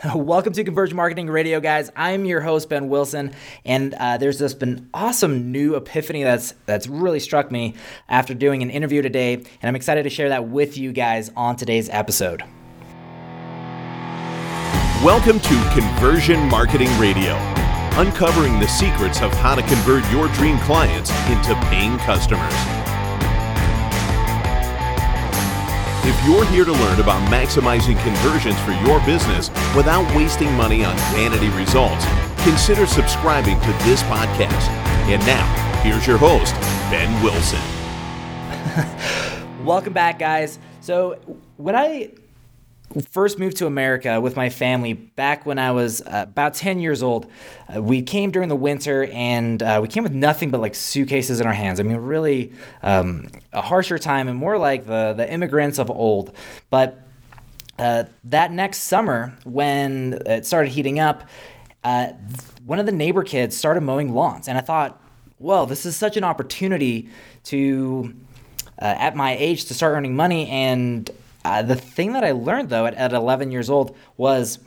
Welcome to Conversion Marketing Radio, guys. I'm your host Ben Wilson, and uh, there's this been awesome new epiphany that's that's really struck me after doing an interview today, and I'm excited to share that with you guys on today's episode. Welcome to Conversion Marketing Radio, uncovering the secrets of how to convert your dream clients into paying customers. If you're here to learn about maximizing conversions for your business without wasting money on vanity results, consider subscribing to this podcast. And now, here's your host, Ben Wilson. Welcome back, guys. So, when I first moved to America with my family back when I was uh, about 10 years old. Uh, we came during the winter and uh, we came with nothing but like suitcases in our hands. I mean, really um, a harsher time and more like the, the immigrants of old. But uh, that next summer, when it started heating up, uh, one of the neighbor kids started mowing lawns. And I thought, well, this is such an opportunity to, uh, at my age, to start earning money and uh, the thing that I learned though at, at 11 years old was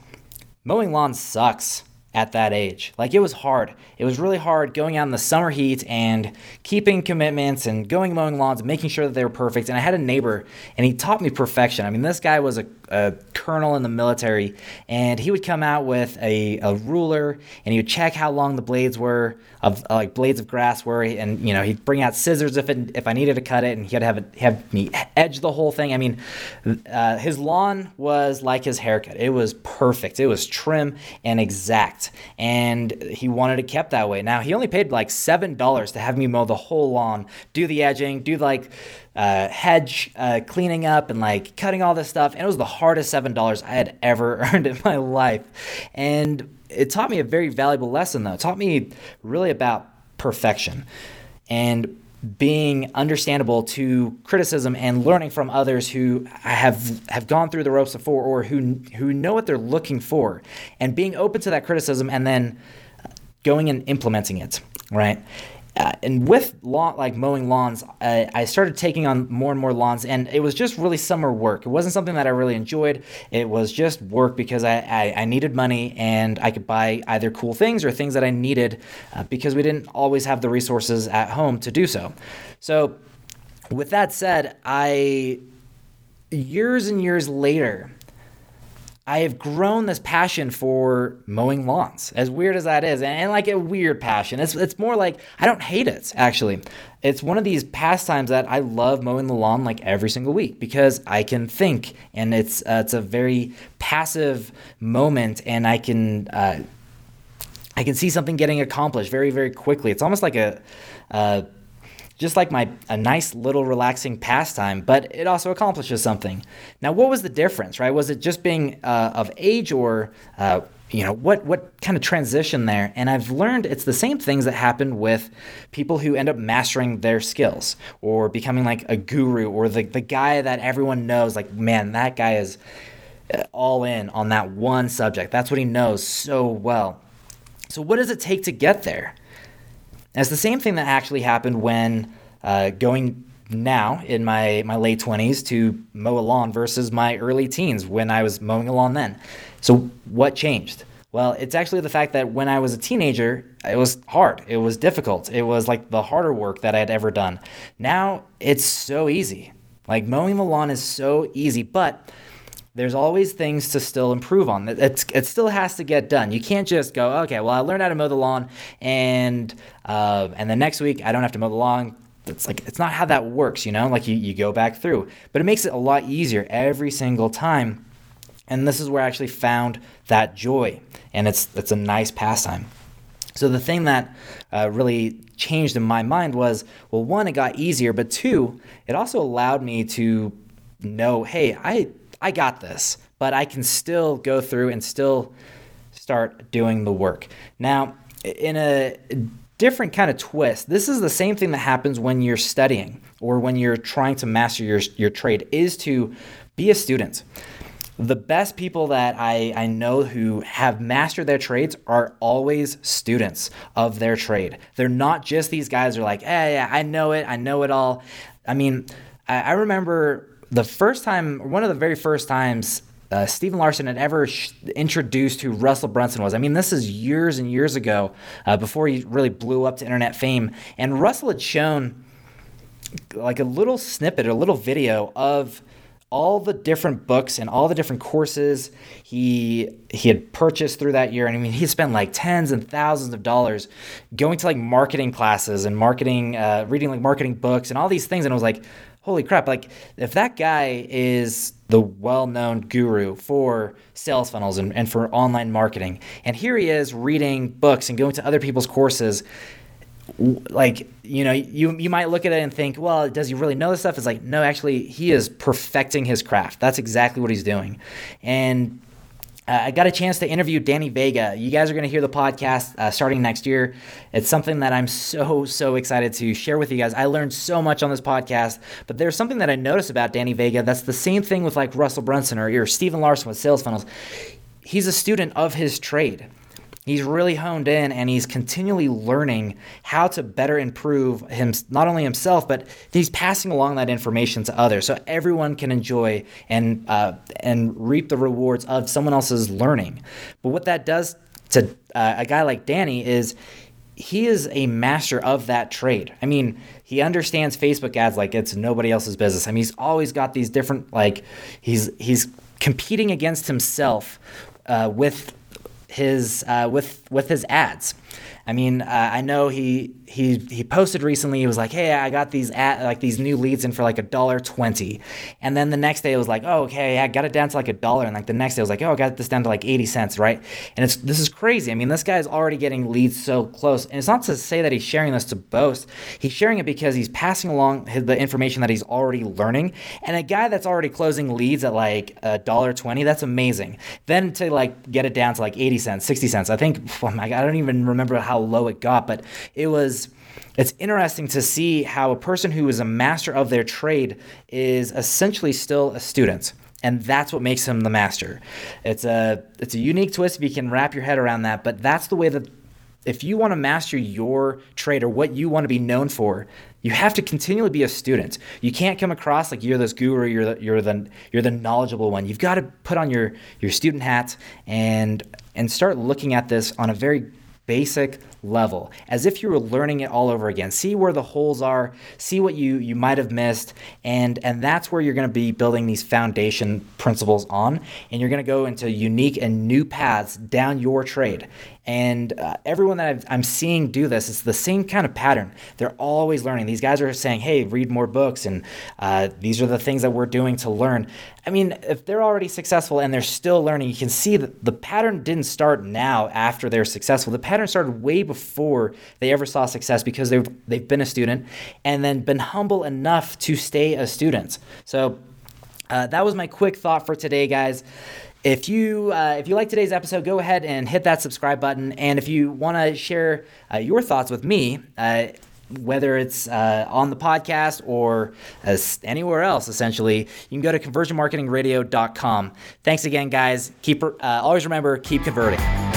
mowing lawns sucks at that age. Like it was hard. It was really hard going out in the summer heat and keeping commitments and going mowing lawns, making sure that they were perfect. And I had a neighbor and he taught me perfection. I mean, this guy was a, a colonel in the military and he would come out with a, a ruler and he would check how long the blades were of uh, like blades of grass were and you know he'd bring out scissors if it, if I needed to cut it and he'd have it, have me edge the whole thing. I mean, uh, his lawn was like his haircut. It was perfect. It was trim and exact and he wanted it kept that way. Now he only paid like seven dollars to have me mow the whole lawn, do the edging, do like uh, hedge uh, cleaning up and like cutting all this stuff. And it was the hardest seven dollars I had ever earned in my life, and it taught me a very valuable lesson though. It taught me really about perfection and being understandable to criticism and learning from others who have have gone through the ropes before or who who know what they're looking for. And being open to that criticism and then going and implementing it right uh, and with lawn, like mowing lawns, uh, I started taking on more and more lawns, and it was just really summer work. It wasn't something that I really enjoyed. It was just work because I, I, I needed money and I could buy either cool things or things that I needed uh, because we didn't always have the resources at home to do so. So, with that said, I years and years later, I have grown this passion for mowing lawns, as weird as that is, and, like a weird passion. It's, it's more like I don't hate it, actually. It's one of these pastimes that I love mowing the lawn like every single week because I can think, and it's, uh, it's a very passive moment, and I can. Uh, I can see something getting accomplished very, very quickly. It's almost like a, uh, just like my a nice little relaxing pastime, but it also accomplishes something. Now, what was the difference, right? Was it just being uh, of age, or uh, you know, what what kind of transition there? And I've learned it's the same things that happen with people who end up mastering their skills or becoming like a guru or the the guy that everyone knows. Like, man, that guy is uh, all in on that one subject. That's what he knows so well. So, what does it take to get there? And it's the same thing that actually happened when uh, going now in my, my late 20s to mow a lawn versus my early teens when I was mowing a lawn then. So, what changed? Well, it's actually the fact that when I was a teenager, it was hard. It was difficult. It was like the harder work that I had ever done. Now it's so easy. Like mowing the lawn is so easy, but there's always things to still improve on. It still has to get done. You can't just go, okay, well, I learned how to mow the lawn, and uh, and the next week I don't have to mow the lawn. It's like it's not how that works, you know. Like you, you go back through, but it makes it a lot easier every single time. And this is where I actually found that joy, and it's it's a nice pastime. So the thing that uh, really changed in my mind was, well, one, it got easier, but two, it also allowed me to know, hey, I I got this, but I can still go through and still start doing the work. Now, in a different kind of twist, this is the same thing that happens when you're studying or when you're trying to master your, your trade is to be a student. The best people that I, I know who have mastered their trades are always students of their trade. They're not just these guys who are like, hey, yeah, I know it, I know it all. I mean, I, I remember the first time, one of the very first times uh, Stephen Larsen had ever sh- introduced who Russell Brunson was. I mean, this is years and years ago, uh, before he really blew up to internet fame. And Russell had shown like a little snippet, a little video of all the different books and all the different courses he he had purchased through that year and I mean he spent like tens and thousands of dollars going to like marketing classes and marketing uh, reading like marketing books and all these things and I was like holy crap like if that guy is the well-known guru for sales funnels and, and for online marketing and here he is reading books and going to other people's courses like you know you you might look at it and think well does he really know this stuff? It's like no actually he is perfecting his craft. That's exactly what he's doing. And uh, I got a chance to interview Danny Vega. You guys are going to hear the podcast uh, starting next year. It's something that I'm so, so excited to share with you guys. I learned so much on this podcast, but there's something that I noticed about Danny Vega that's the same thing with like Russell Brunson or, or Stephen Larsen with sales funnels. He's a student of his trade. He's really honed in and he's continually learning how to better improve him not only himself but he's passing along that information to others so everyone can enjoy and uh, and reap the rewards of someone else's learning. But what that does to uh, a guy like Danny is he is a master of that trade. I mean, he understands Facebook ads like it's nobody else's business. I mean, he's always got these different like he's he's competing against himself uh, with his uh, with with his ads. I mean, uh, I know he he he posted recently. He was like, "Hey, I got these at like these new leads in for like a dollar twenty, and then the next day it was like, "Oh, okay, I got it down to like a dollar," and like the next day it was like, "Oh, I got this down to like eighty cents, right?" And it's this is crazy. I mean, this guy is already getting leads so close, and it's not to say that he's sharing this to boast. He's sharing it because he's passing along his, the information that he's already learning. And a guy that's already closing leads at like a dollar twenty, that's amazing. Then to like get it down to like eighty cents, sixty cents. I think oh my God, I don't even remember how low it got, but it was it's interesting to see how a person who is a master of their trade is essentially still a student and that's what makes him the master. It's a it's a unique twist if you can wrap your head around that, but that's the way that if you want to master your trade or what you want to be known for, you have to continually be a student. You can't come across like you're this guru, you're the you're the you're the knowledgeable one. You've got to put on your your student hat and and start looking at this on a very basic level as if you were learning it all over again. See where the holes are see what you you might have missed and and that's where you're going to be building these foundation principles on and you're going to go into unique and new paths down your trade and uh, everyone that i am seeing do this, it's the same kind of pattern. They're always learning. These guys are saying, hey, read more books, and uh, these are the things that we're doing to learn. I mean, if they're already successful and they're still learning, you can see that the pattern didn't start now after they're successful. The pattern started way before they ever saw success because they've, they've been a student and then been humble enough to stay a student. So, uh, that was my quick thought for today, guys. If you uh, if you like today's episode, go ahead and hit that subscribe button. And if you want to share uh, your thoughts with me, uh, whether it's uh, on the podcast or anywhere else, essentially, you can go to conversionmarketingradio.com. Thanks again, guys. Keep uh, always remember keep converting.